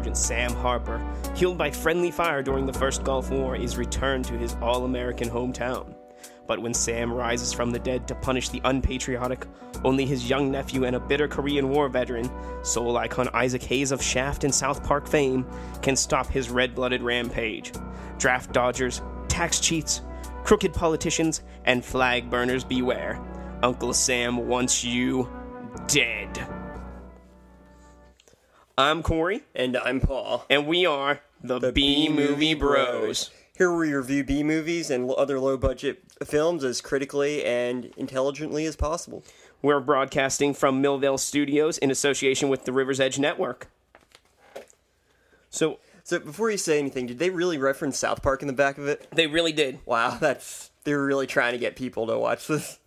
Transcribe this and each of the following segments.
Sergeant Sam Harper, killed by friendly fire during the First Gulf War, is returned to his all American hometown. But when Sam rises from the dead to punish the unpatriotic, only his young nephew and a bitter Korean War veteran, soul icon Isaac Hayes of Shaft and South Park fame, can stop his red blooded rampage. Draft dodgers, tax cheats, crooked politicians, and flag burners beware. Uncle Sam wants you dead. I'm Corey, And I'm Paul. and we are the, B Movie Bros. Here we review B movies and other low budget films as critically and intelligently as possible. We're broadcasting from Millvale Studios in association with the River's Edge Network. So So before you say anything, did they really reference South Park in the back of it? they really did. Wow, that's they're really trying to get people to watch this.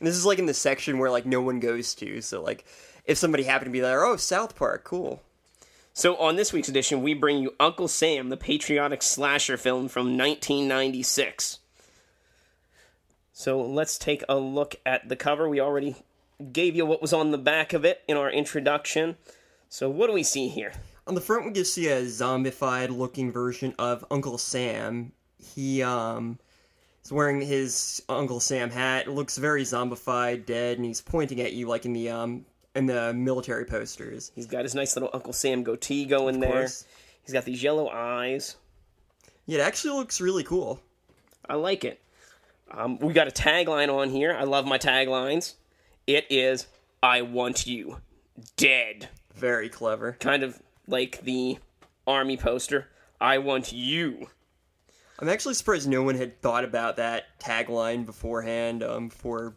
And this is like in the section where like no one goes to. So like if somebody happened to be there, oh South Park, cool. So on this week's edition, we bring you Uncle Sam, the patriotic slasher film from 1996. So let's take a look at the cover. We already gave you what was on the back of it in our introduction. So what do we see here? On the front, we just see a zombified looking version of Uncle Sam. He um is wearing his Uncle Sam hat. It looks very zombified, dead, and he's pointing at you like in the um in the military posters. He's got his nice little Uncle Sam goatee going there. He's got these yellow eyes. Yeah, it actually looks really cool. I like it. Um, we got a tagline on here. I love my taglines. It is "I want you dead." Very clever. Kind of like the army poster. I want you. I'm actually surprised no one had thought about that tagline beforehand. Um, for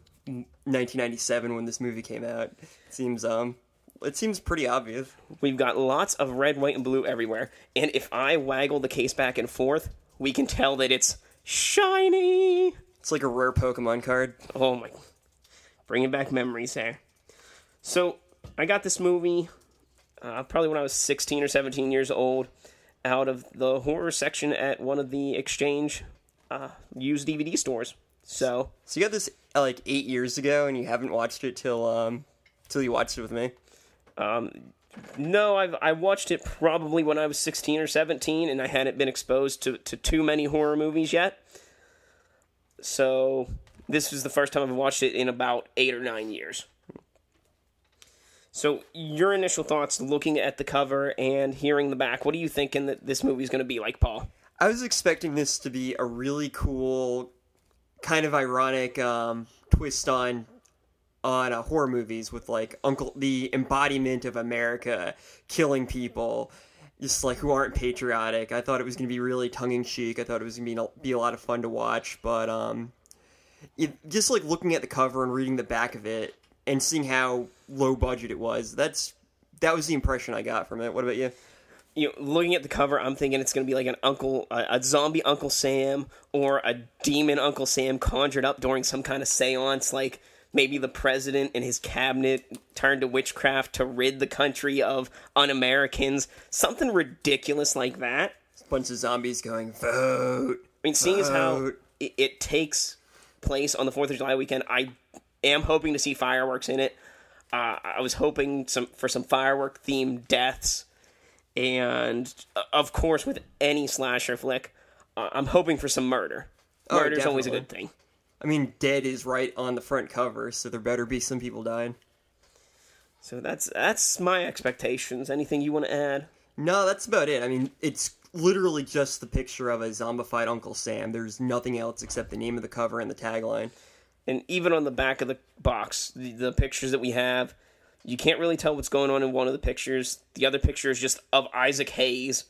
1997 when this movie came out, it seems um, it seems pretty obvious. We've got lots of red, white, and blue everywhere. And if I waggle the case back and forth, we can tell that it's shiny. It's like a rare Pokemon card. Oh my. Bringing back memories there. So, I got this movie uh, probably when I was 16 or 17 years old out of the horror section at one of the exchange uh, used DVD stores. So, So you got this uh, like eight years ago, and you haven't watched it till um till you watched it with me. Um, no, I've I watched it probably when I was 16 or 17 and I hadn't been exposed to, to too many horror movies yet. So, this was the first time I've watched it in about 8 or 9 years. So, your initial thoughts looking at the cover and hearing the back, what are you thinking that this movie's going to be like, Paul? I was expecting this to be a really cool, kind of ironic um, twist on on uh, horror movies with like Uncle the embodiment of America killing people, just like who aren't patriotic. I thought it was going to be really tongue in cheek. I thought it was going to be, a lot of fun to watch, but um, it, just like looking at the cover and reading the back of it and seeing how low budget it was, that's that was the impression I got from it. What about you? You know, looking at the cover, I'm thinking it's going to be like an uncle, a, a zombie Uncle Sam, or a demon Uncle Sam conjured up during some kind of seance. Like maybe the president and his cabinet turned to witchcraft to rid the country of un-Americans. Something ridiculous like that. bunch of zombies going vote. I mean, seeing as how it, it takes place on the Fourth of July weekend, I am hoping to see fireworks in it. Uh, I was hoping some for some firework themed deaths, and uh, of course, with any slasher flick, uh, I'm hoping for some murder. Oh, Murder's always a good thing. I mean, dead is right on the front cover, so there better be some people dying. So that's that's my expectations. Anything you want to add? No, that's about it. I mean, it's literally just the picture of a zombified Uncle Sam. There's nothing else except the name of the cover and the tagline. And even on the back of the box, the, the pictures that we have, you can't really tell what's going on in one of the pictures. The other picture is just of Isaac Hayes,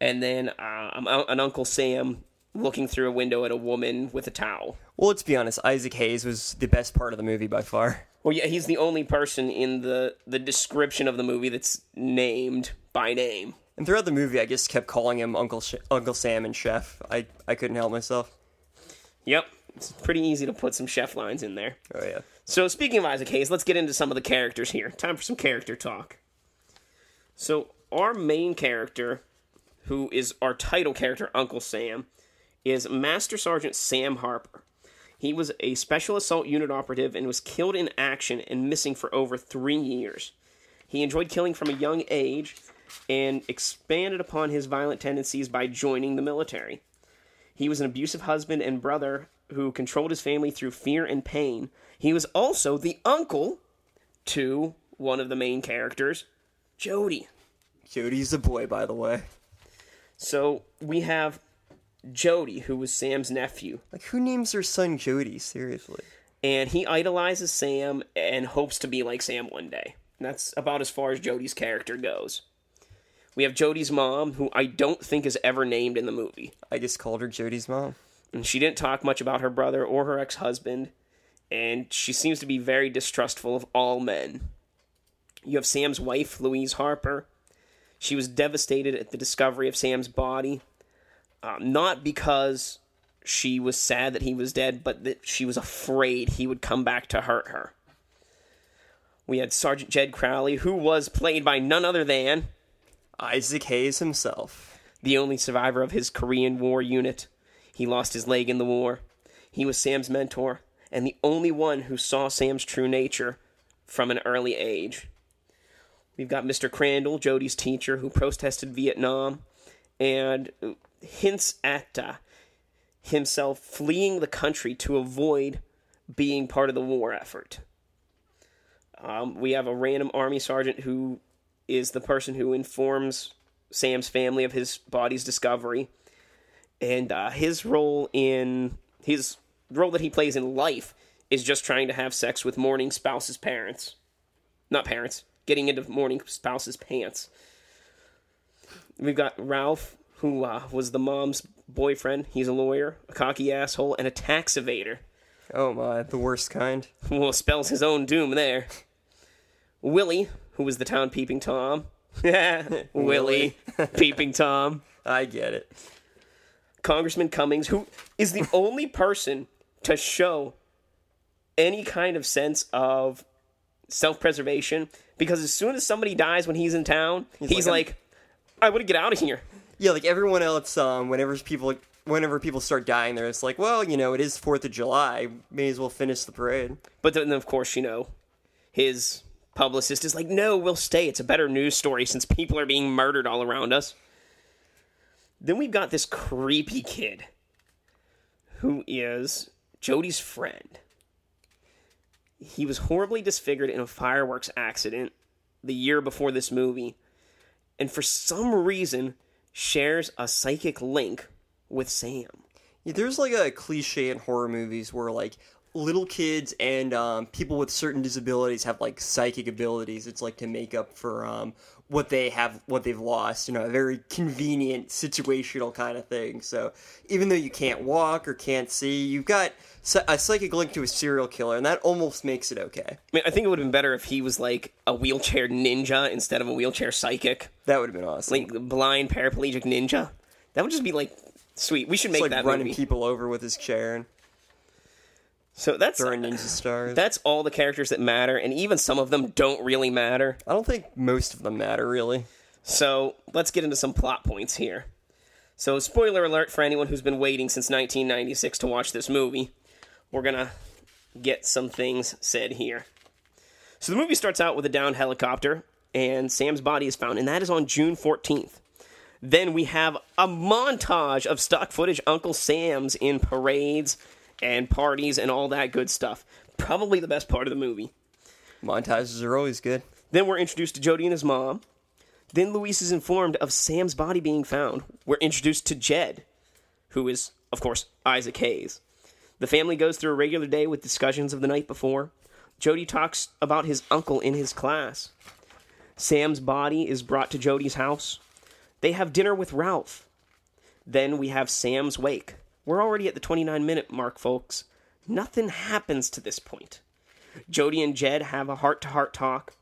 and then uh, an Uncle Sam looking through a window at a woman with a towel. Well, let's be honest. Isaac Hayes was the best part of the movie by far. Well, yeah, he's the only person in the the description of the movie that's named by name. And throughout the movie, I just kept calling him Uncle Sh- Uncle Sam and Chef. I I couldn't help myself. Yep, it's pretty easy to put some chef lines in there. Oh yeah. So, speaking of Isaac Hayes, let's get into some of the characters here. Time for some character talk. So, our main character, who is our title character, Uncle Sam, is Master Sergeant Sam Harper. He was a special assault unit operative and was killed in action and missing for over three years. He enjoyed killing from a young age and expanded upon his violent tendencies by joining the military. He was an abusive husband and brother who controlled his family through fear and pain. He was also the uncle to one of the main characters, Jody. Jody's a boy, by the way. So we have Jody, who was Sam's nephew, Like, who names their son Jody? Seriously. and he idolizes Sam and hopes to be like Sam one day. And that's about as far as Jody's character goes. We have Jody's mom, who I don't think is ever named in the movie. I just called her Jody's mom. And she didn't talk much about her brother or her ex husband, and she seems to be very distrustful of all men. You have Sam's wife, Louise Harper. She was devastated at the discovery of Sam's body, uh, not because she was sad that he was dead, but that she was afraid he would come back to hurt her. We had Sergeant Jed Crowley, who was played by none other than Isaac Hayes himself. the only survivor of his Korean War unit. He lost his leg in the war. He was Sam's mentor and the only one who saw Sam's true nature from an early age. We've got Mr. Crandall, Jody's teacher, who protested Vietnam and hints at uh, himself fleeing the country to avoid being part of the war effort. Um, we have a random army sergeant who is the person who informs Sam's family of his body's discovery, and uh, his role in his role that he plays in life is just trying to have sex with mourning spouse's parents, not parents, getting into mourning spouse's pants. We've got Ralph, who uh, was the mom's boyfriend. He's a lawyer, a cocky asshole, and a tax evader. Oh my, the worst kind. Well, spells his own doom there. Willie, who was the town peeping Tom. Yeah, Willie, peeping Tom. I get it. Congressman Cummings, who is the only person to show any kind of sense of self preservation because as soon as somebody dies when he's in town, he's, like, like, I want to get out of here. Yeah, like everyone else, um, whenever people whenever people start dying, they're just like, well, you know, it is Fourth of July. May as well finish the parade. But then, of course, you know, his publicist is like, no, we'll stay. It's a better news story since people are being murdered all around us. Then we've got this creepy kid who is Jody's friend. He was horribly disfigured in a fireworks accident the year before this movie, and for some reason shares a psychic link with Sam. Yeah, there's like a cliche in horror movies where like little kids and um, people with certain disabilities have like psychic abilities. It's like to make up for um, what they have, what they've lost. You know, a very convenient situational kind of thing. So even though you can't walk or can't see, you've got a psychic link to a serial killer, and that almost makes it okay. I mean, I think it would have been better if he was like a wheelchair ninja instead of a wheelchair psychic. That would have been awesome. like blind paraplegic ninja. That would just be like sweet. We should make like that running movie. people over with his chair and so that's throwing ninja stars. that's all the characters that matter, and even some of them don't really matter. I don't think most of them matter really. So let's get into some plot points here. So spoiler alert for anyone who's been waiting since 1996 to watch this movie. We're gonna get some things said here. So the movie starts out with a downed helicopter, and Sam's body is found, and that is on June 14th. Then we have a montage of stock footage Uncle Sam's in parades and parties and all that good stuff. Probably the best part of the movie. Montages are always good. Then we're introduced to Jody and his mom. Then Louise is informed of Sam's body being found. We're introduced to Jed, who is, of course, Isaac Hayes. The family goes through a regular day with discussions of the night before. Jody talks about his uncle in his class. Sam's body is brought to Jody's house. They have dinner with Ralph. Then we have Sam's wake. We're already at the 29 minute mark, folks. Nothing happens to this point. Jody and Jed have a heart to heart talk.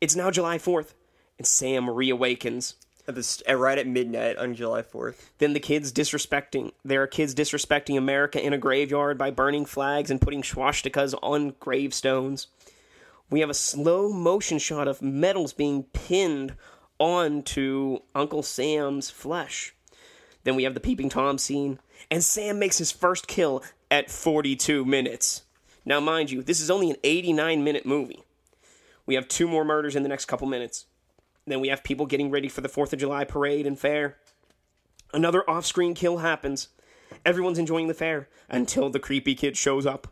It's now July 4th, and Sam reawakens. At right at midnight on July 4th. Then the kids disrespecting. There are kids disrespecting America in a graveyard by burning flags and putting swastikas on gravestones. We have a slow motion shot of medals being pinned onto Uncle Sam's flesh. Then we have the peeping Tom scene, and Sam makes his first kill at 42 minutes. Now, mind you, this is only an 89 minute movie. We have two more murders in the next couple minutes. Then we have people getting ready for the 4th of July parade and fair. Another off screen kill happens. Everyone's enjoying the fair until the creepy kid shows up.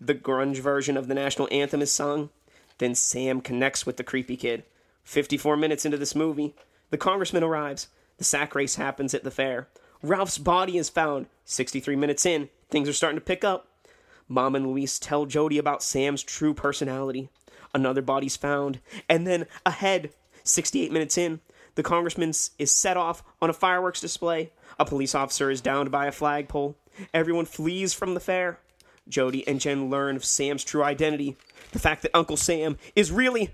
The grunge version of the national anthem is sung. Then Sam connects with the creepy kid. 54 minutes into this movie, the congressman arrives. The sack race happens at the fair. Ralph's body is found. 63 minutes in, things are starting to pick up. Mom and Louise tell Jody about Sam's true personality. Another body's found. And then ahead, 68 minutes in, the congressman is set off on a fireworks display. A police officer is downed by a flagpole. Everyone flees from the fair. Jody and Jen learn of Sam's true identity. The fact that Uncle Sam is really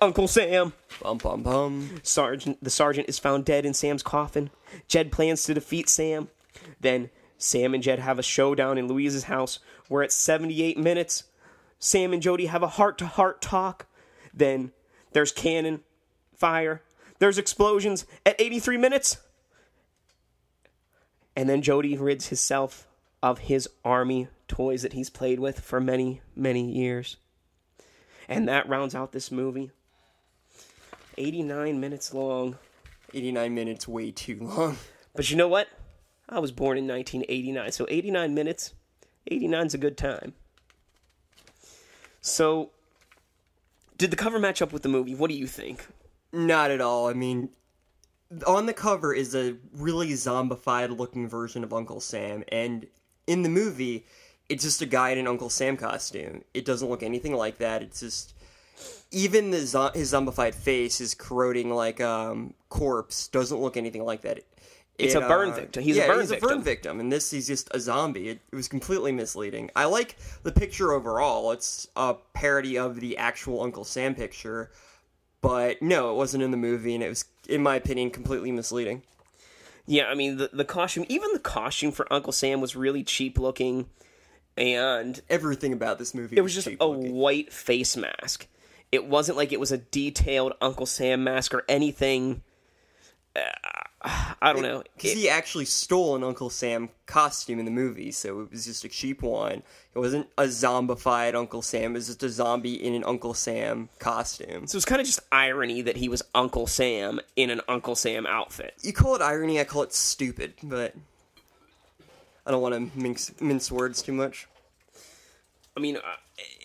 Uncle Sam. Bum bum bum. Sergeant, the sergeant is found dead in Sam's coffin. Jed plans to defeat Sam. Then Sam and Jed have a showdown in Louise's house where at 78 minutes, Sam and Jody have a heart to heart talk. Then there's cannon, fire, there's explosions at 83 minutes. And then Jody rids himself of his army toys that he's played with for many, many years. And that rounds out this movie. 89 minutes long. 89 minutes, way too long. But you know what? I was born in 1989, so 89 minutes, 89's a good time. So, did the cover match up with the movie? What do you think? Not at all. I mean, on the cover is a really zombified looking version of Uncle Sam, and in the movie, it's just a guy in an Uncle Sam costume. It doesn't look anything like that. It's just even the zo- his zombified face is corroding like um corpse. Doesn't look anything like that. It's It, a burn uh, victim. He's yeah, a burn he's victim. a burn victim, and this he's just a zombie. It, it was completely misleading. I like the picture overall. It's a parody of the actual Uncle Sam picture, but no, it wasn't in the movie, and it was, in my opinion, completely misleading. Yeah, I mean the the costume, even the costume for Uncle Sam was really cheap looking, and Everything about this movie it was just cheap a looking. white face mask. It wasn't like it was a detailed Uncle Sam mask or anything. Uh, I don't know. Because he actually stole an Uncle Sam costume in the movie, so it was just a cheap one. It wasn't a zombified Uncle Sam, it was just a zombie in an Uncle Sam costume. so it's kind of just irony that he was Uncle Sam in an Uncle Sam outfit. You call it irony, I call it stupid, but I don't want to mince, mince words too much. I mean, uh,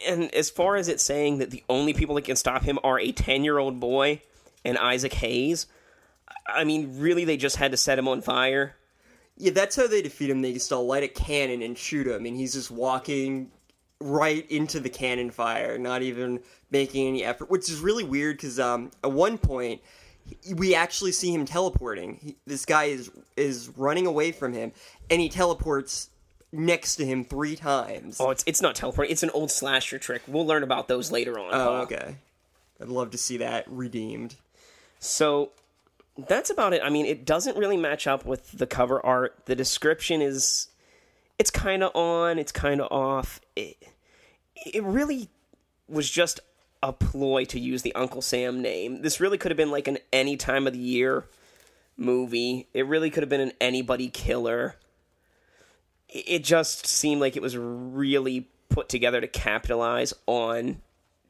and as far as it saying that the only people that can stop him are a 10 year old boy and Isaac Hayes, I mean, really, they just had to set him on fire. Yeah, that's how they defeat him. They just all light a cannon and shoot him, and he's just walking right into the cannon fire, not even making any effort, which is really weird because um, at one point we actually see him teleporting. He, this guy is is running away from him, and he teleports next to him three times. Oh, it's, it's not teleporting, it's an old slasher trick. We'll learn about those later on. Oh, Paul. okay. I'd love to see that redeemed. So that's about it. I mean, it doesn't really match up with the cover art. The description is it's kind of on, it's kind of off. It, it really was just a ploy to use the Uncle Sam name. This really could have been like an any time of the year movie. It really could have been an anybody killer. It just seemed like it was really put together to capitalize on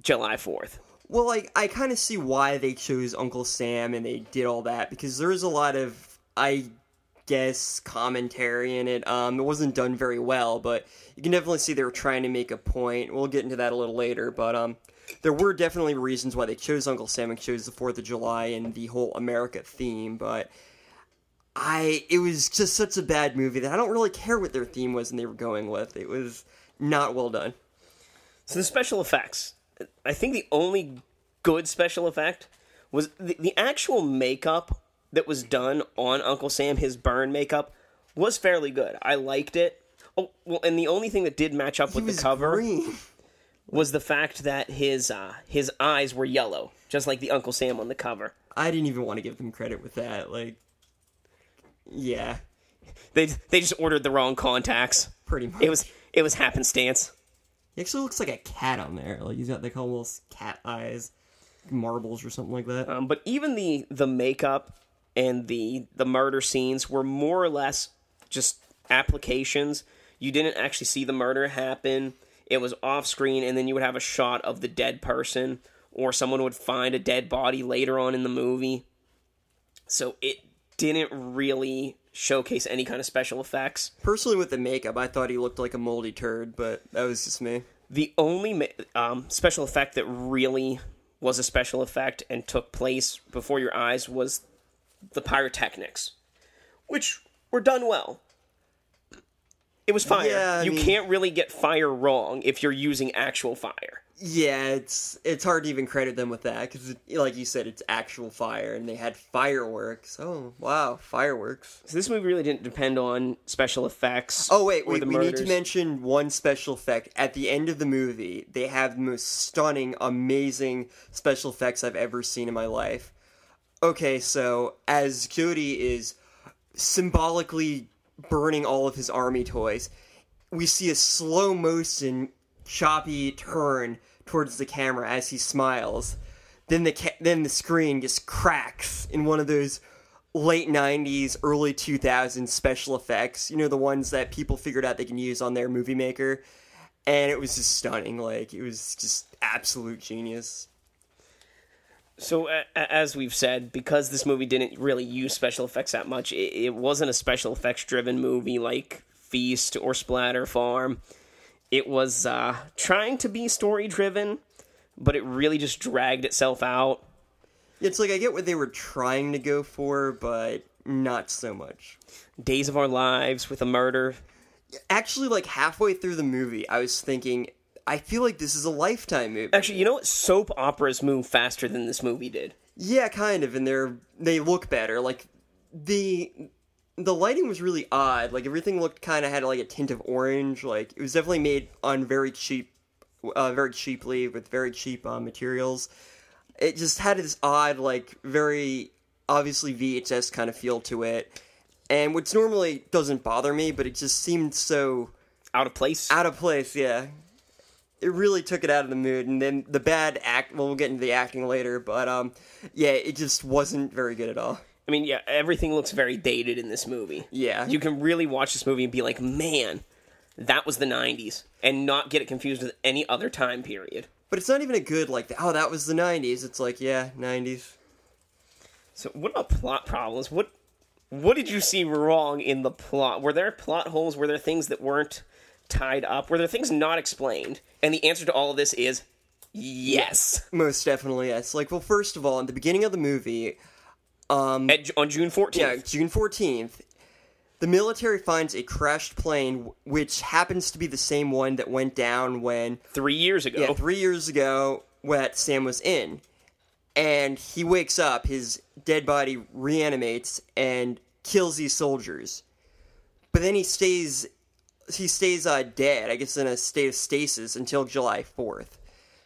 July 4th. Well, like I kind of see why they chose Uncle Sam and they did all that because there is a lot of I guess commentary in it. Um, it wasn't done very well, but you can definitely see they were trying to make a point. We'll get into that a little later, but um, there were definitely reasons why they chose Uncle Sam and chose the Fourth of July and the whole America theme, but. I it was just such a bad movie that I don't really care what their theme was and they were going with. It was not well done. So the special effects. I think the only good special effect was the, the actual makeup that was done on Uncle Sam, his burn makeup, was fairly good. I liked it. Oh, well, and the only thing that did match up He with the cover green. was the fact that his uh, his eyes were yellow, just like the Uncle Sam on the cover. I didn't even want to give them credit with that. Like, yeah, They they just ordered the wrong contacts. pretty much. It was it was happenstance. He actually looks like a cat on there. Like he's got like almost cat eyes, marbles or something like that. Um, but even the the makeup and the the murder scenes were more or less just applications. You didn't actually see the murder happen. It was off screen, and then you would have a shot of the dead person or someone would find a dead body later on in the movie. So it didn't really showcase any kind of special effects. Personally, with the makeup, I thought he looked like a moldy turd, but that was just me. The only ma- um, special effect that really was a special effect and took place before your eyes was the pyrotechnics, which were done well. It was fire. Yeah, you mean- can't really get fire wrong if you're using actual fire. Yeah, it's it's hard to even credit them with that because, like you said, it's actual fire, and they had fireworks. Oh wow, fireworks! So this movie really didn't depend on special effects. Oh wait, wait, we need to mention one special effect at the end of the movie. They have the most stunning, amazing special effects I've ever seen in my life. Okay, so as Jody is symbolically burning all of his army toys, we see a slow motion, choppy turn towards the camera as he smiles. Then the ca- then the screen just cracks in one of those late 90s, early 2000s special effects. You know, the ones that people figured out they can use on their movie maker. And it was just stunning. Like, it was just absolute genius. So, as we've said, because this movie didn't really use special effects that much, it, it wasn't a special effects driven movie like Feast or Splatter Farm. It was uh, trying to be story driven, but it really just dragged itself out. It's like I get what they were trying to go for, but not so much. Days of Our Lives with a murder. Actually, like halfway through the movie, I was thinking, I feel like this is a lifetime movie. Actually, you know what? Soap operas move faster than this movie did. Yeah, kind of, and they're they look better. Like the the lighting was really odd. Like everything looked kind of had like a tint of orange. Like it was definitely made on very cheap, uh, very cheaply with very cheap uh, materials. It just had this odd, like very obviously VHS kind of feel to it, and which normally doesn't bother me, but it just seemed so Out of place. out of place. Yeah, it really took it out of the mood. And then the bad act. Well, we'll get into the acting later, but um, yeah, it just wasn't very good at all. I mean, yeah, everything looks very dated in this movie. Yeah. You can really watch this movie and be like, man, that was the 90s, and not get it confused with any other time period. But it's not even a good like. Oh, that was the '90s. It's like yeah, '90s. So, what about plot problems? What what did you see wrong in the plot? Were there plot holes? Were there things that weren't tied up? Were there things not explained? And the answer to all of this is yes. Most definitely, yes. Like, well, first of all, in the beginning of the movie, At, on June 14th. yeah, June 14th, the military finds a crashed plane, which happens to be the same one that went down when Three years ago. yeah, three years ago, that Sam was in. And he wakes up, his dead body reanimates and kills these soldiers. But then he stays he stays uh, dead, I guess in a state of stasis until July 4th.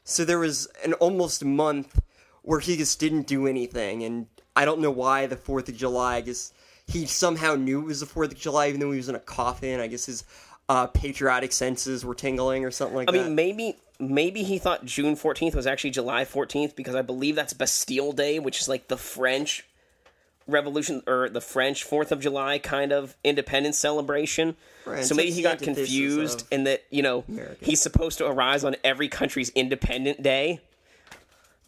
So there was an almost month where he just didn't do anything and I don't know why the 4th of July, I guess he somehow knew it was the 4th of July even though he was in a coffin. I guess his uh, patriotic senses were tingling or something like I that. I mean, maybe maybe he thought June 14th was actually July 14th because I believe that's Bastille Day, which is like the French Revolution or the French Fourth of July kind of independence celebration. Right, so maybe he got confused and that you know America. he's supposed to arise on every country's independent day,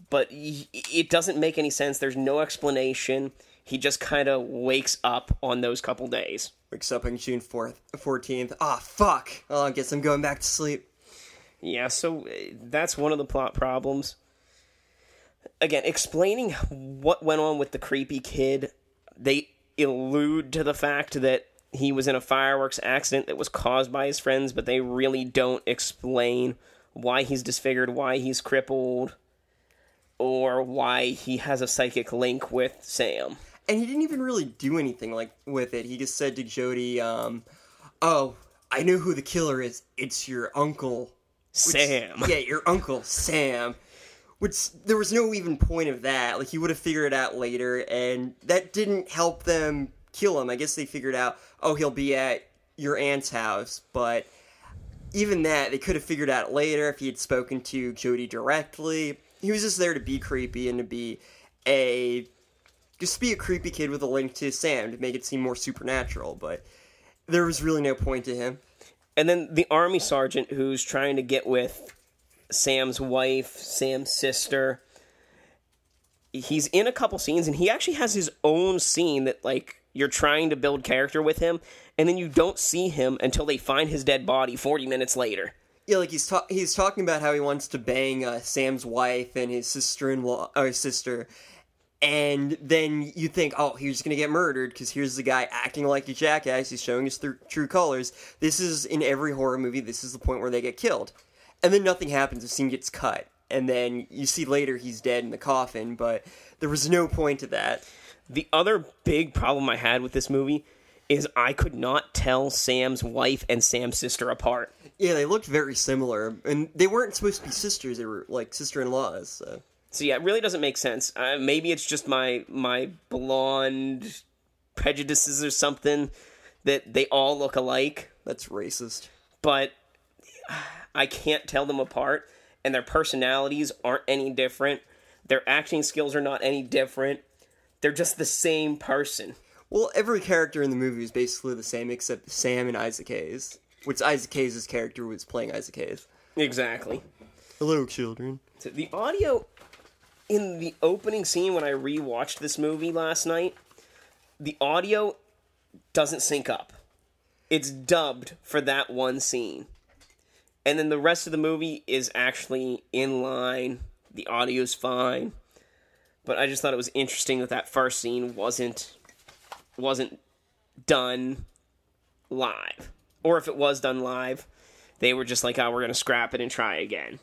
but it doesn't make any sense. There's no explanation. He just kind of wakes up on those couple days. wakes up on June 4th, 14th. Ah, fuck. Oh, I guess I'm going back to sleep. Yeah, so uh, that's one of the plot problems. Again, explaining what went on with the creepy kid, they allude to the fact that he was in a fireworks accident that was caused by his friends, but they really don't explain why he's disfigured, why he's crippled, or why he has a psychic link with Sam. And he didn't even really do anything like with it. He just said to Jody, um, "Oh, I know who the killer is. It's your uncle, Sam. Yeah, your uncle Sam." Which there was no even point of that. Like he would have figured it out later, and that didn't help them kill him. I guess they figured out, oh, he'll be at your aunt's house, but even that they could have figured out later if he had spoken to Jody directly. He was just there to be creepy and to be a just be a creepy kid with a link to Sam to make it seem more supernatural, but there was really no point to him. And then the army sergeant who's trying to get with Sam's wife, Sam's sister, he's in a couple scenes and he actually has his own scene that like you're trying to build character with him and then you don't see him until they find his dead body 40 minutes later. Yeah, like he's ta- he's talking about how he wants to bang uh, Sam's wife and his sister-in-law or sister, and then you think, oh, he's gonna get murdered because here's the guy acting like a jackass. He's showing his th- true colors. This is in every horror movie. This is the point where they get killed, and then nothing happens. The scene gets cut, and then you see later he's dead in the coffin. But there was no point to that. The other big problem I had with this movie is I could not tell Sam's wife and Sam's sister apart. Yeah, they looked very similar, and they weren't supposed to be sisters. They were like sister-in-laws. So. So yeah, it really doesn't make sense. Uh, maybe it's just my my blonde prejudices or something that they all look alike, That's racist. but I can't tell them apart, and their personalities aren't any different. Their acting skills are not any different. They're just the same person. Well, every character in the movie is basically the same except Sam and Isaac Hayes, which Isaac Hayes' character was playing Isaac Hayes. Exactly. Hello, children. So the audio in the opening scene when I rewatched this movie last night, the audio doesn't sync up. It's dubbed for that one scene. And then the rest of the movie is actually in line. The audio's fine. But I just thought it was interesting that that first scene wasn't wasn't done live. Or if it was done live, they were just like, "Oh, we're to scrap it and try again."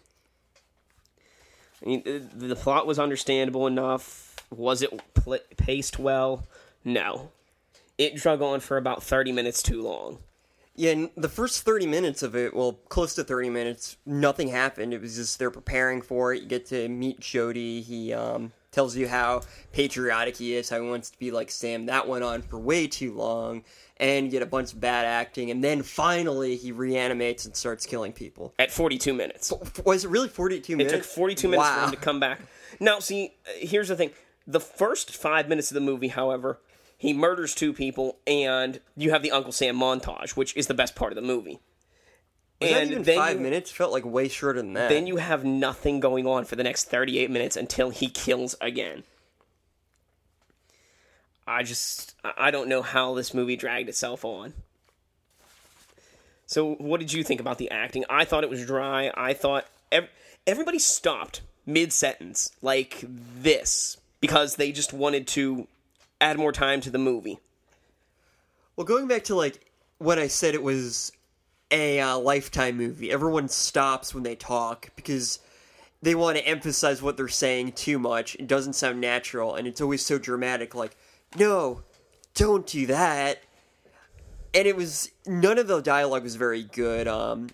I mean, the, the plot was understandable enough. Was it pl- paced well? No. It drug on for about 30 minutes too long. Yeah, and the first 30 minutes of it, well, close to 30 minutes, nothing happened. It was just they're preparing for it. You get to meet Jody. He um, tells you how patriotic he is, how he wants to be like Sam. That went on for way too long. And you get a bunch of bad acting. And then finally, he reanimates and starts killing people. At 42 minutes. Was it really 42 minutes? It took 42 minutes for him to come back. Now, see, here's the thing. The first five minutes of the movie, however, he murders two people, and you have the Uncle Sam montage, which is the best part of the movie. Was that and even five you, minutes? Felt like way shorter than that. Then you have nothing going on for the next 38 minutes until he kills again. I just, I I don't know how this movie dragged itself on. So, what did you think about the acting? I thought it was dry. I thought ev- everybody stopped mid sentence like this because they just wanted to add more time to the movie. Well, going back to like when I said it was a uh, lifetime movie, everyone stops when they talk because they want to emphasize what they're saying too much. It doesn't sound natural, and it's always so dramatic. Like, no, don't do that. And it was none of the dialogue was very good. Um,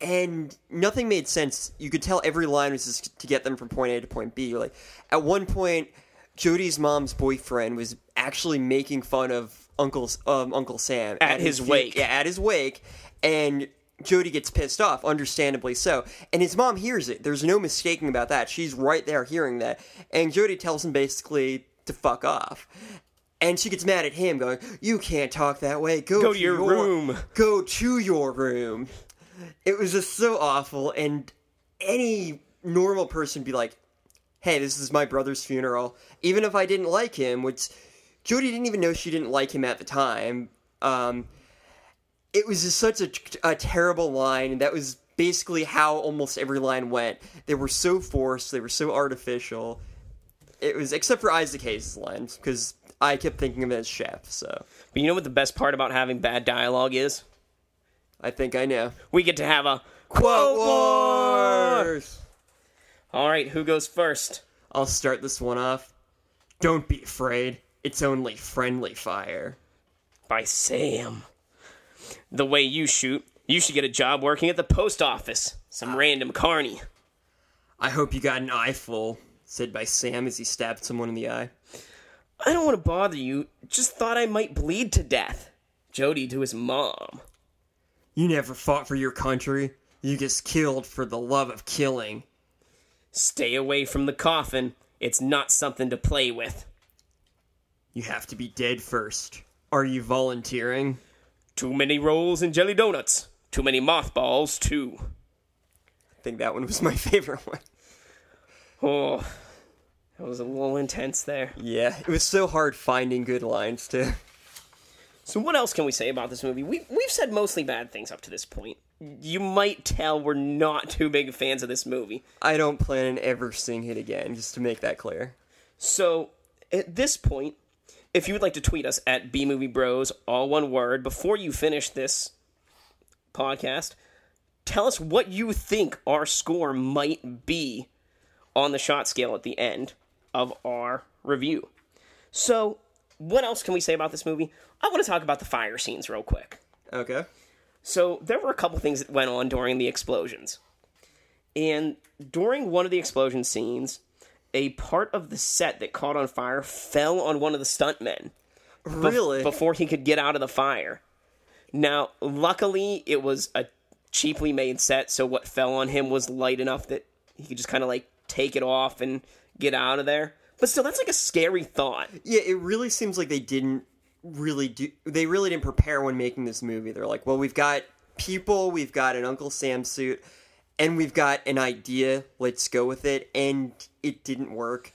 and nothing made sense. You could tell every line was just to get them from point A to point B. Like at one point, Jody's mom's boyfriend was actually making fun of Uncle's um, Uncle Sam At his fu- wake. Yeah, at his wake, and Jody gets pissed off, understandably so. And his mom hears it. There's no mistaking about that. She's right there hearing that, and Jody tells him basically to fuck off. And she gets mad at him, going, "You can't talk that way. Go, Go to your room." Go to your room." It was just so awful, and any normal person would be like, "Hey, this is my brother's funeral." Even if I didn't like him, which Jody didn't even know she didn't like him at the time. Um, it was just such a, a terrible line, that was basically how almost every line went. They were so forced, they were so artificial. It was except for Isaac Hayes' lines, because I kept thinking of him as chef. So But you know what the best part about having bad dialogue is? I think I know. We get to have a Quote quote war. Wars. All right, who goes first? I'll start this one off. Don't be afraid. It's only friendly fire. By Sam. The way you shoot, you should get a job working at the post office. Some random carny. I hope you got an eye full, said by Sam as he stabbed someone in the eye. I don't want to bother you. Just thought I might bleed to death. Jody to his mom. You never fought for your country. You just killed for the love of killing. Stay away from the coffin. It's not something to play with. You have to be dead first. Are you volunteering? Too many rolls and jelly donuts. Too many mothballs, too. I think that one was my favorite one. Oh, That was a little intense there. Yeah, it was so hard finding good lines too. So what else can we say about this movie? We we've said mostly bad things up to this point. You might tell we're not too big fans of this movie. I don't plan on ever seeing it again, just to make that clear. So at this point, if you would like to tweet us at B Movie Bros, all one word, before you finish this podcast, tell us what you think our score might be on the shot scale at the end of our review. So, what else can we say about this movie? I want to talk about the fire scenes real quick. Okay. So, there were a couple things that went on during the explosions. And during one of the explosion scenes, a part of the set that caught on fire fell on one of the stuntmen Really? before he could get out of the fire. Now, luckily, it was a cheaply made set, so what fell on him was light enough that he could just kind of like take it off and get out of there. But still, that's like a scary thought. Yeah, it really seems like they didn't really do. They really didn't prepare when making this movie. They're like, well, we've got people, we've got an Uncle Sam suit, and we've got an idea. Let's go with it. And it didn't work.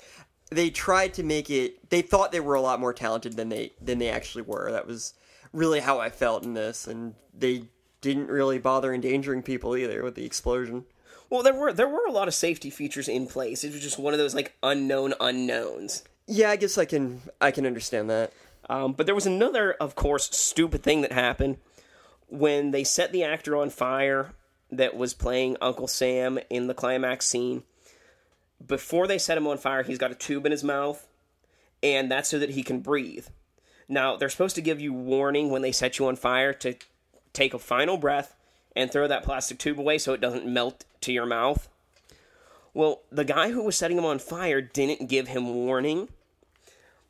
They tried to make it. They thought they were a lot more talented than they than they actually were. That was really how I felt in this, and they didn't really bother endangering people either with the explosion. Well, there were there were a lot of safety features in place. It was just one of those like unknown unknowns. Yeah, I guess I can I can understand that. Um, but there was another, of course, stupid thing that happened when they set the actor on fire that was playing Uncle Sam in the climax scene. Before they set him on fire, he's got a tube in his mouth, and that's so that he can breathe. Now, they're supposed to give you warning when they set you on fire to take a final breath and throw that plastic tube away so it doesn't melt to your mouth. Well, the guy who was setting him on fire didn't give him warning.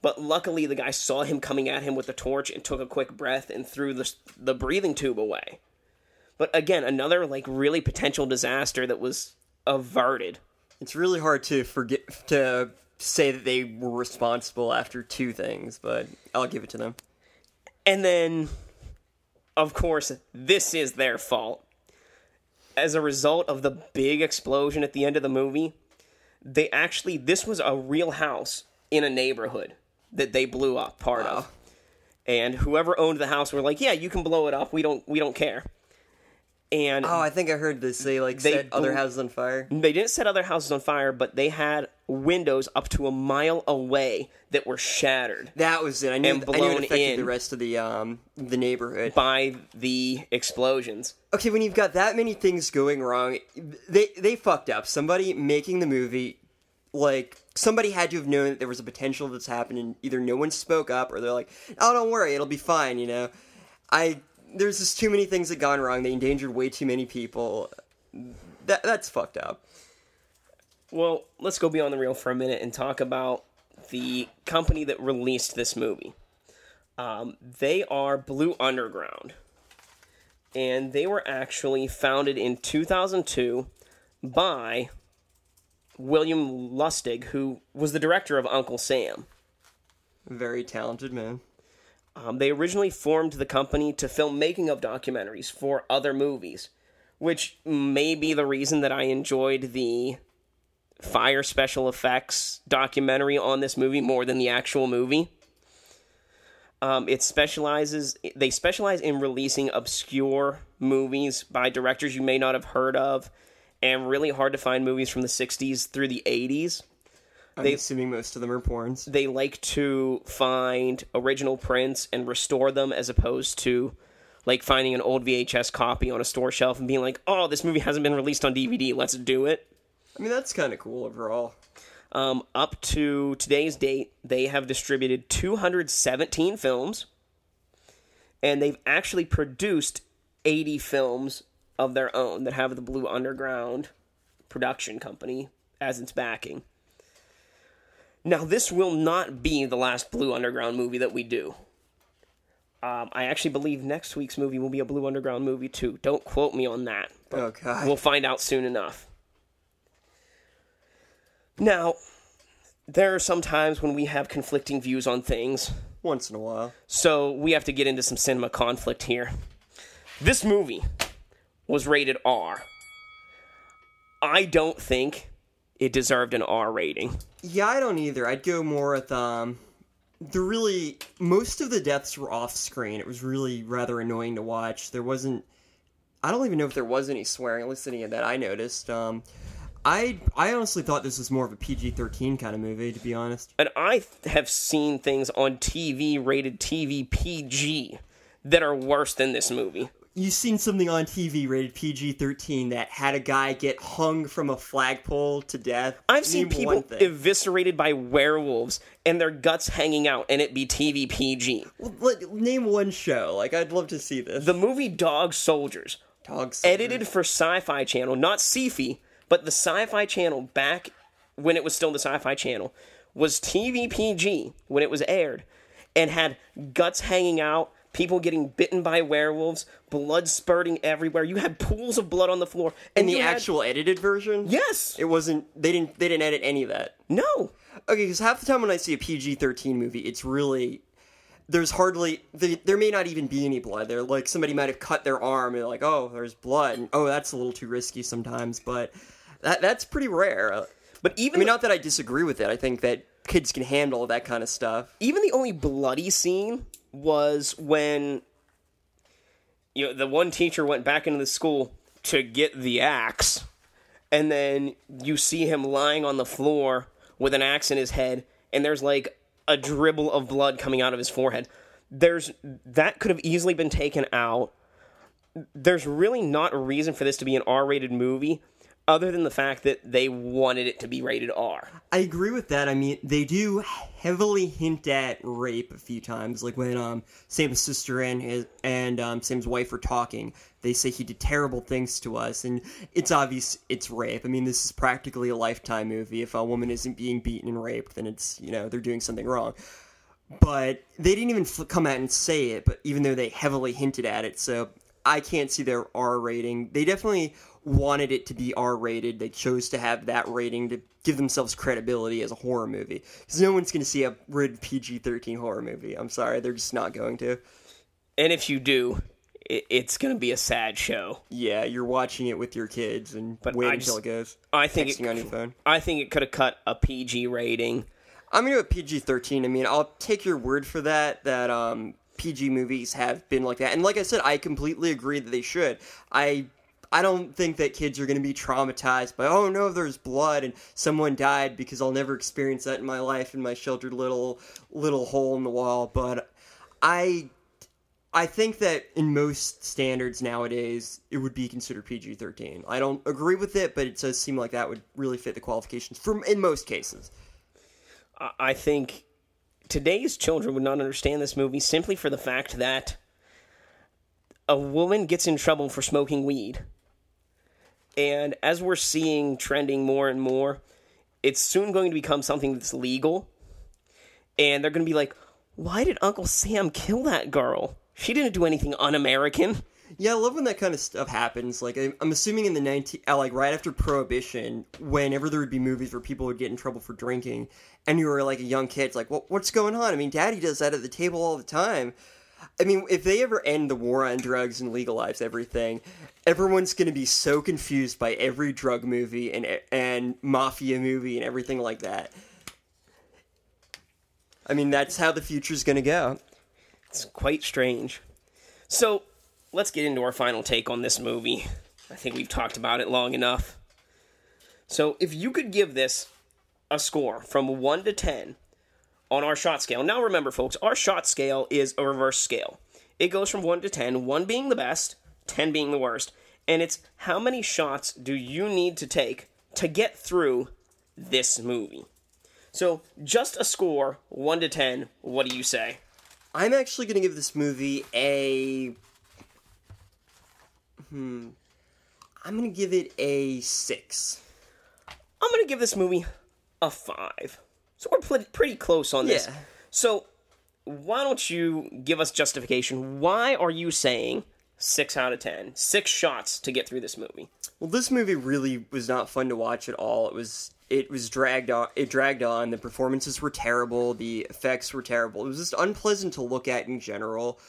But luckily, the guy saw him coming at him with the torch and took a quick breath and threw the the breathing tube away. But again, another like really potential disaster that was averted. It's really hard to forget to say that they were responsible after two things, but I'll give it to them. And then, of course, this is their fault. As a result of the big explosion at the end of the movie, they actually this was a real house in a neighborhood that they blew up part Wow. of. And whoever owned the house were like, "Yeah, you can blow it up. We don't we don't care." And Oh, I think I heard this. They like They set other houses on fire. They didn't set other houses on fire, but they had windows up to a mile away that were shattered That was it. I knew. And I knew it affected in. the rest of the um the neighborhood. by the explosions. Okay, when you've got that many things going wrong, they they fucked up. Somebody making the movie, like somebody had to have known that there was a potential that's happening. Either no one spoke up, or they're like, "Oh, don't worry, it'll be fine." You know, I there's just too many things that gone wrong. They endangered way too many people. That that's fucked up. Well, let's go beyond the reel for a minute and talk about the company that released this movie. Um, they are Blue Underground. And they were actually founded in 2002 by William Lustig, who was the director of Uncle Sam. Very talented man. Um, they originally formed the company to film making of documentaries for other movies, which may be the reason that I enjoyed the fire special effects documentary on this movie more than the actual movie. Um, it specializes they specialize in releasing obscure movies by directors you may not have heard of and really hard to find movies from the 60s through the 80s I'm They- assuming most of them are porns. they like to find original prints and restore them as opposed to like finding an old VHS copy on a store shelf and being like, "Oh, this movie hasn't been released on DVD. Let's do it." I mean, that's kind of cool overall. Um, up to today's date, they have distributed 217 films, and they've actually produced 80 films of their own that have the Blue Underground production company as its backing. Now, this will not be the last Blue Underground movie that we do. Um, I actually believe next week's movie will be a Blue Underground movie too. Don't quote me on that. but Oh god. We'll find out soon enough. Now, there are some times when we have conflicting views on things, Once in a while. so we have to get into some cinema conflict here. This movie was rated R. I don't think it deserved an R rating. Yeah, I don't either. I'd go more with um the really most of the deaths were off screen. It was really rather annoying to watch. There wasn't I don't even know if there was any swearing, at least any of that I noticed. Um I I honestly thought this was more of a PG thirteen kind of movie, to be honest. And I have seen things on TV rated TV PG that are worse than this movie. You've seen something on TV rated PG thirteen that had a guy get hung from a flagpole to death. I've seen Name people eviscerated by werewolves and their guts hanging out, and it be TV PG. Well, let- name one show. Like I'd love to see this. The movie Dog Soldiers, Dogs edited for Sci Fi Channel, not Sci-Fi, but the Sci Fi Channel back when it was still the Sci Fi Channel, was TV PG when it was aired and had guts hanging out, people getting bitten by werewolves, blood spurting everywhere. You had pools of blood on the floor. in And the you had- actual edited version. Yes! it wasn't. They didn't. They didn't edit any of that. No! Okay, because half the time when I see a PG thirteen movie, it's really there's hardly there, there may not even be any blood. There, like somebody might have cut their arm and like, oh, there's blood. And, oh, that's a little too risky sometimes, but that that's pretty rare. But I even mean, the- not that I disagree with it. I think that kids can handle that kind of stuff. even the only bloody scene was when you know the one teacher went back into the school to get the axe and then you see him lying on the floor with an axe in his head and there's like a dribble of blood coming out of his forehead. There's that could have easily been taken out. There's really not a reason for this to be an R-rated movie other than the fact that they wanted it to be rated R. I agree with that. I mean, they do heavily hint at rape a few times, like when um Sam's sister and his and um, Sam's wife are talking. They say he did terrible things to us, and it's obvious it's rape. I mean, this is practically a lifetime movie. If a woman isn't being beaten and raped, then it's you know they're doing something wrong. But they didn't even come out and say it. But even though they heavily hinted at it, so I can't see their R rating. They definitely wanted it to be R rated. They chose to have that rating to give themselves credibility as a horror movie. Because no one's going to see a rated PG 13 horror movie. I'm sorry, they're just not going to. And if you do, it, it's going to be a sad show. Yeah, you're watching it with your kids and But wait I until it goes. I think it, on your phone. I think it could have cut a PG rating. I'm gonna go PG thirteen. I mean, I'll take your word for that. That um, PG movies have been like that, and like I said, I completely agree that they should. I I don't think that kids are gonna be traumatized by oh no, there's blood and someone died because I'll never experience that in my life in my sheltered little little hole in the wall. But I I think that in most standards nowadays, it would be considered PG thirteen. I don't agree with it, but it does seem like that would really fit the qualifications from in most cases. I think today's children would not understand this movie simply for the fact that a woman gets in trouble for smoking weed. And as we're seeing trending more and more, it's soon going to become something that's legal. And they're going to be like, why did Uncle Sam kill that girl? She didn't do anything un American. Yeah, I love when that kind of stuff happens. Like, I'm assuming in the 19, uh, like right after Prohibition, whenever there would be movies where people would get in trouble for drinking, and you were like a young kid, it's like, what, what's going on? I mean, Daddy does that at the table all the time. I mean, if they ever end the war on drugs and legalize everything, everyone's going to be so confused by every drug movie and and mafia movie and everything like that. I mean, that's how the future's going to go. It's quite strange. So, let's get into our final take on this movie. I think we've talked about it long enough. So, if you could give this a score from 1 to 10 on our shot scale. Now, remember, folks, our shot scale is a reverse scale. It goes from 1 to 10, 1 being the best, 10 being the worst. And it's how many shots do you need to take to get through this movie? So, just a score, 1 to 10, what do you say? I'm actually going to give this movie a. Hmm. I'm going to give it a six. I'm gonna give this movie a five. So we're pl- pretty close on this. Yeah. So why don't you give us justification? Why are you saying six out of ten, six shots to get through this movie. Well, this movie really was not fun to watch at all. It was it was dragged on. It dragged on. The performances were terrible. The effects were terrible. It was just unpleasant to look at in general.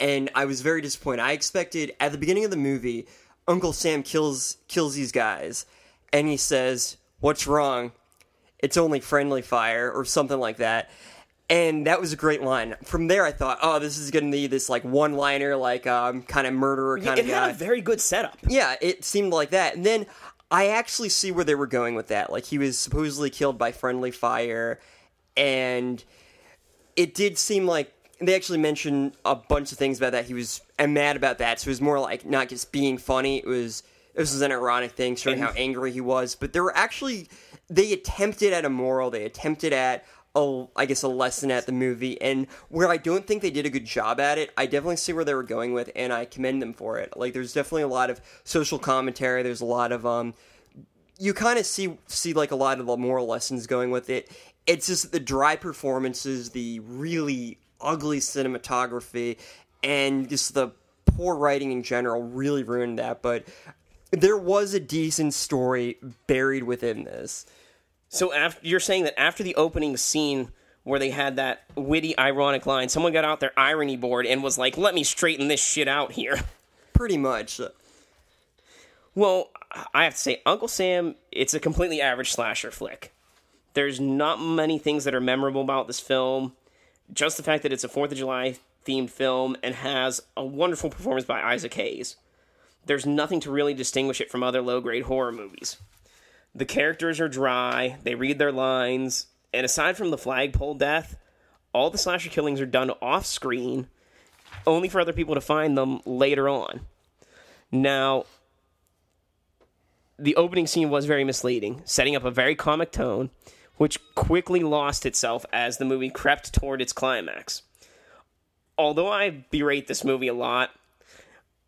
And I was very disappointed. I expected at the beginning of the movie, Uncle Sam kills kills these guys, and he says, What's wrong? It's only friendly fire, or something like that. And that was a great line. From there, I thought, oh, this is going to be this like one-liner, like um, kind of murderer kind of." it of had guy. a very good setup. Yeah, it seemed like that. And then I actually see where they were going with that. Like he was supposedly killed by friendly fire, and it did seem like they actually mentioned a bunch of things about that. He was and mad about that. So it was more like not just being funny. It was this was an ironic thing, showing how angry he was. But there were actually they attempted at a moral. They attempted at a, I guess a lesson at the movie, and where I don't think they did a good job at it, I definitely see where they were going with, and I commend them for it. Like, there's definitely a lot of social commentary. There's a lot of um, you kind of see see like a lot of the moral lessons going with it. It's just the dry performances, the really ugly cinematography, and just the poor writing in general really ruined that. But there was a decent story buried within this. So after you're saying that after the opening scene where they had that witty, ironic line, someone got out their irony board and was like, "Let me straighten this shit out here." Pretty much. Well, I have to say, Uncle Sam, it's a completely average slasher flick. There's not many things that are memorable about this film. Just the fact that it's a 4th of July themed film and has a wonderful performance by Isaac Hayes. There's nothing to really distinguish it from other low grade horror movies. The characters are dry, they read their lines, and aside from the flagpole death, all the slasher killings are done off screen, only for other people to find them later on. Now, the opening scene was very misleading, setting up a very comic tone, which quickly lost itself as the movie crept toward its climax. Although I berate this movie a lot,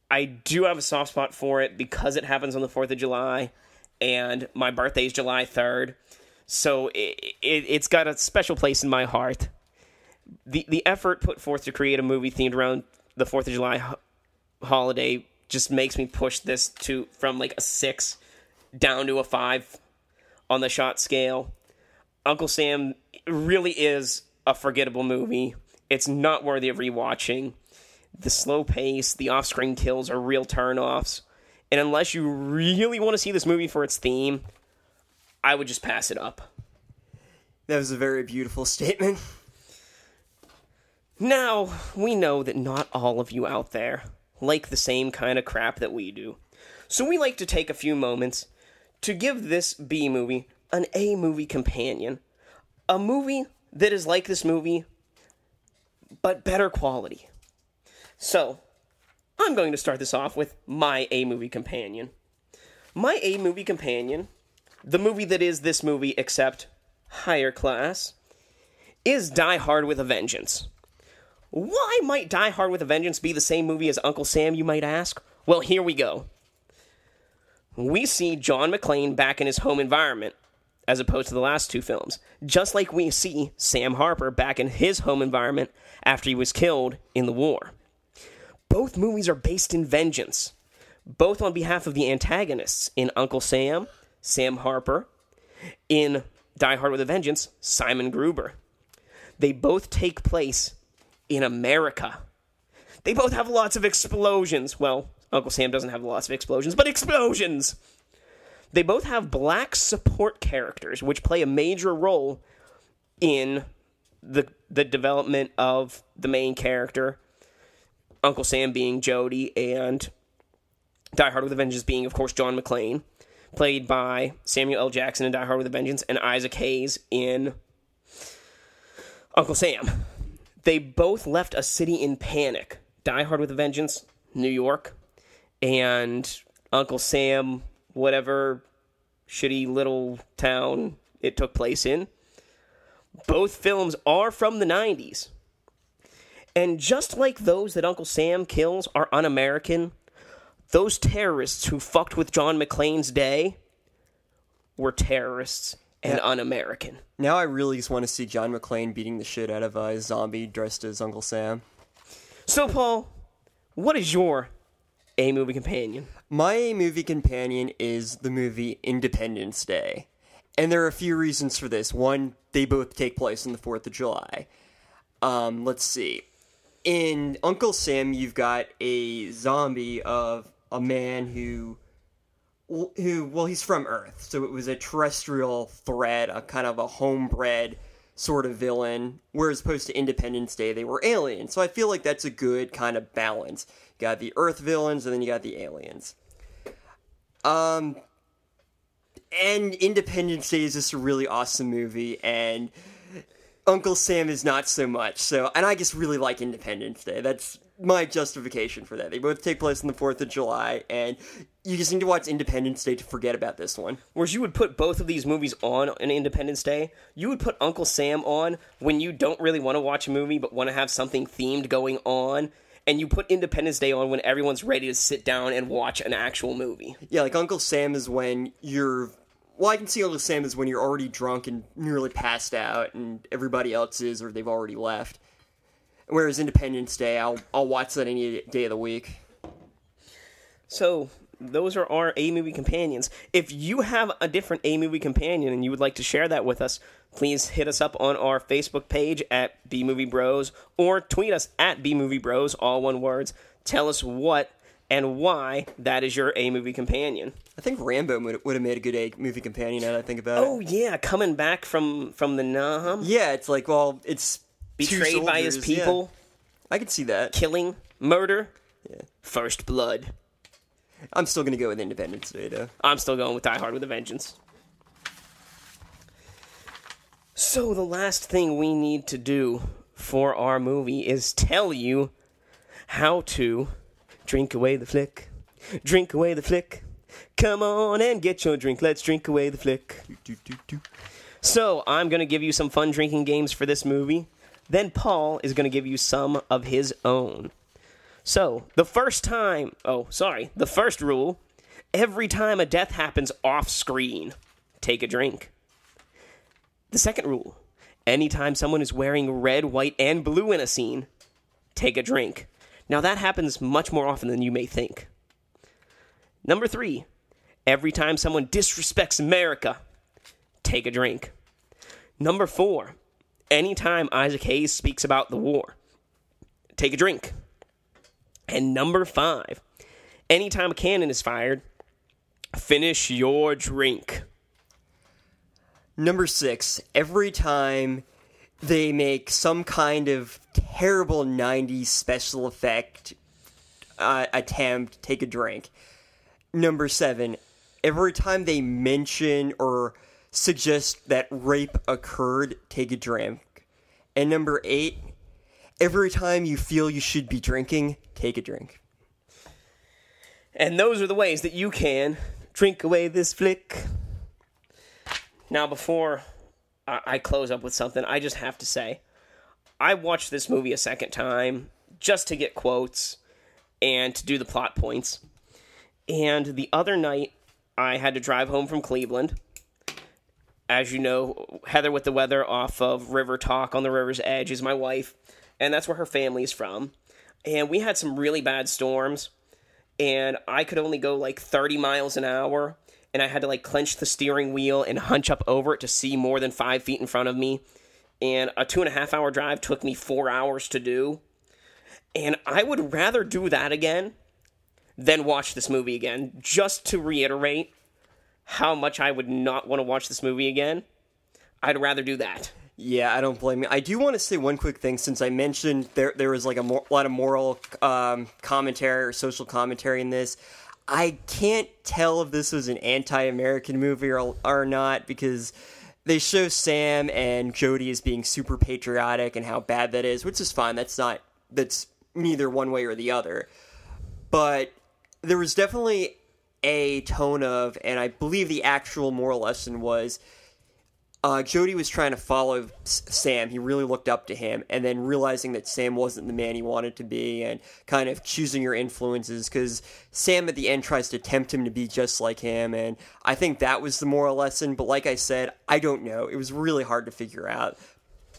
I do have a soft spot for it because it happens on the 4th of July and my birthday is July 3rd. So it, it, it's got a special place in my heart. The, the effort put forth to create a movie themed around the 4th of July ho- holiday just makes me push this to from like a 6 down to a 5 on the shot scale. Uncle Sam really is a forgettable movie. It's not worthy of rewatching. The slow pace, the off screen kills are real turnoffs. And unless you really want to see this movie for its theme, I would just pass it up. That was a very beautiful statement. Now, we know that not all of you out there like the same kind of crap that we do. So we like to take a few moments to give this B movie an A movie companion. A movie that is like this movie, but better quality. So, I'm going to start this off with my A movie companion. My A movie companion, the movie that is this movie except higher class, is Die Hard with a Vengeance. Why might Die Hard with a Vengeance be the same movie as Uncle Sam, you might ask? Well, here we go. We see John McClane back in his home environment, as opposed to the last two films, just like we see Sam Harper back in his home environment after he was killed in the war. Both movies are based in vengeance, both on behalf of the antagonists in Uncle Sam, Sam Harper, in Die Hard with a Vengeance, Simon Gruber. They both take place in America. They both have lots of explosions. Well, Uncle Sam doesn't have lots of explosions, but explosions! They both have black support characters, which play a major role in the the development of the main character. Uncle Sam being Jody, and Die Hard with a Vengeance being, of course, John McClane, played by Samuel L. Jackson in Die Hard with a Vengeance, and Isaac Hayes in Uncle Sam. They both left a city in panic. Die Hard with a Vengeance, New York, and Uncle Sam, whatever shitty little town it took place in. Both films are from the 90s. And just like those that Uncle Sam kills are un American, those terrorists who fucked with John McClane's day were terrorists and un American. Now I really just want to see John McClane beating the shit out of a zombie dressed as Uncle Sam. So, Paul, what is your A movie companion? My A movie companion is the movie Independence Day. And there are a few reasons for this. One, they both take place on the 4th of July. Um, let's see. In Uncle Sam, you've got a zombie of a man who who well he's from Earth, so it was a terrestrial threat, a kind of a homebred sort of villain. Whereas opposed to Independence Day, they were aliens. So I feel like that's a good kind of balance. You got the Earth villains, and then you got the aliens. Um, and Independence Day is just a really awesome movie, and Uncle Sam is not so much. So, and I just really like Independence Day. That's my justification for that. They both take place on the 4th of July, and you just need to watch Independence Day to forget about this one. Whereas you would put both of these movies on on Independence Day, you would put Uncle Sam on when you don't really want to watch a movie but want to have something themed going on. And you put Independence Day on when everyone's ready to sit down and watch an actual movie. Yeah, like Uncle Sam is when you're. Well, I can see all the same as when you're already drunk and nearly passed out, and everybody else is, or they've already left. Whereas Independence Day, I'll I'll watch that any day of the week. So those are our A movie companions. If you have a different A movie companion and you would like to share that with us, please hit us up on our Facebook page at B Movie Bros or tweet us at B Movie Bros, all one words. Tell us what and why that is your A movie companion. I think Rambo would, would have made a good A movie companion. Now that I think about Oh it. yeah, coming back from from the Nam, Yeah, it's like well, it's betrayed by his soldiers, yeah. people, I could see that. killing, murder, Yeah. first blood. I'm still gonna go with Independence Day though. I'm still going with Die Hard with a Vengeance. So, the last thing we need to do for our movie is tell you how to drink away the flick. Drink away the flick. Come on and get your drink. Let's drink away the flick. So, I'm going to give you some fun drinking games for this movie. Then, Paul is going to give you some of his own. So, the first time, oh, sorry, the first rule every time a death happens off screen, take a drink. The second rule anytime someone is wearing red, white, and blue in a scene, take a drink. Now, that happens much more often than you may think. Number three, every time someone disrespects America, take a drink. Number four, anytime Isaac Hayes speaks about the war, take a drink. And number five, anytime a cannon is fired, finish your drink. Number six, every time they make some kind of terrible 90s special effect uh, attempt, take a drink. Number seven, every time they mention or suggest that rape occurred, take a drink. And number eight, every time you feel you should be drinking, take a drink. And those are the ways that you can drink away this flick. Now, before I close up with something, I just have to say I watched this movie a second time just to get quotes and to do the plot points. And the other night, I had to drive home from Cleveland. As you know, Heather with the Weather off of River Talk on the River's Edge is my wife, and that's where her family is from. And we had some really bad storms and I could only go like 30 miles an hour, and I had to like clench the steering wheel and hunch up over it to see more than five feet in front of me. And a two and a half hour drive took me four hours to do. And I would rather do that again than watch this movie again, just to reiterate how much I would not want to watch this movie again. I'd rather do that. Yeah, I don't blame you. I do want to say one quick thing since I mentioned there there was like a lot of moral um, commentary or social commentary in this. I can't tell if this was an anti-American movie or or not because they show Sam and Jody as being super patriotic and how bad that is, which is fine. That's not that's neither one way or the other. But there was definitely a tone of, and I believe the actual moral lesson was uh, Jody was trying to follow Sam. He really looked up to him, and then realizing that Sam wasn't the man he wanted to be, and kind of choosing your influences. Because Sam at the end tries to tempt him to be just like him, and I think that was the moral lesson. But like I said, I don't know. It was really hard to figure out.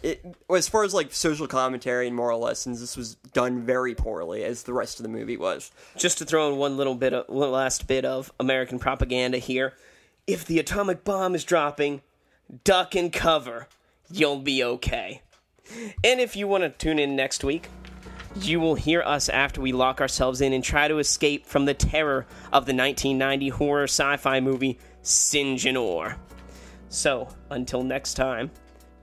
It, as far as like social commentary and moral lessons, this was done very poorly, as the rest of the movie was. just to throw in one little bit of one last bit of American propaganda here. If the atomic bomb is dropping, duck and cover. You'll be okay. And if you want to tune in next week, you will hear us after we lock ourselves in and try to escape from the terror of the 1990 horror sci fi movie Syngenor. So, until next time,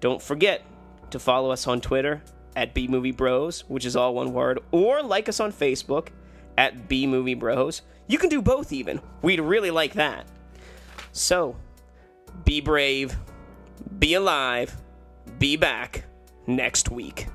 don't forget to follow us on Twitter at B Movie Bros, which is all one word, or like us on Facebook at B Movie Bros. You can do both, even. We'd really like that. So, be brave, be alive, be back next week.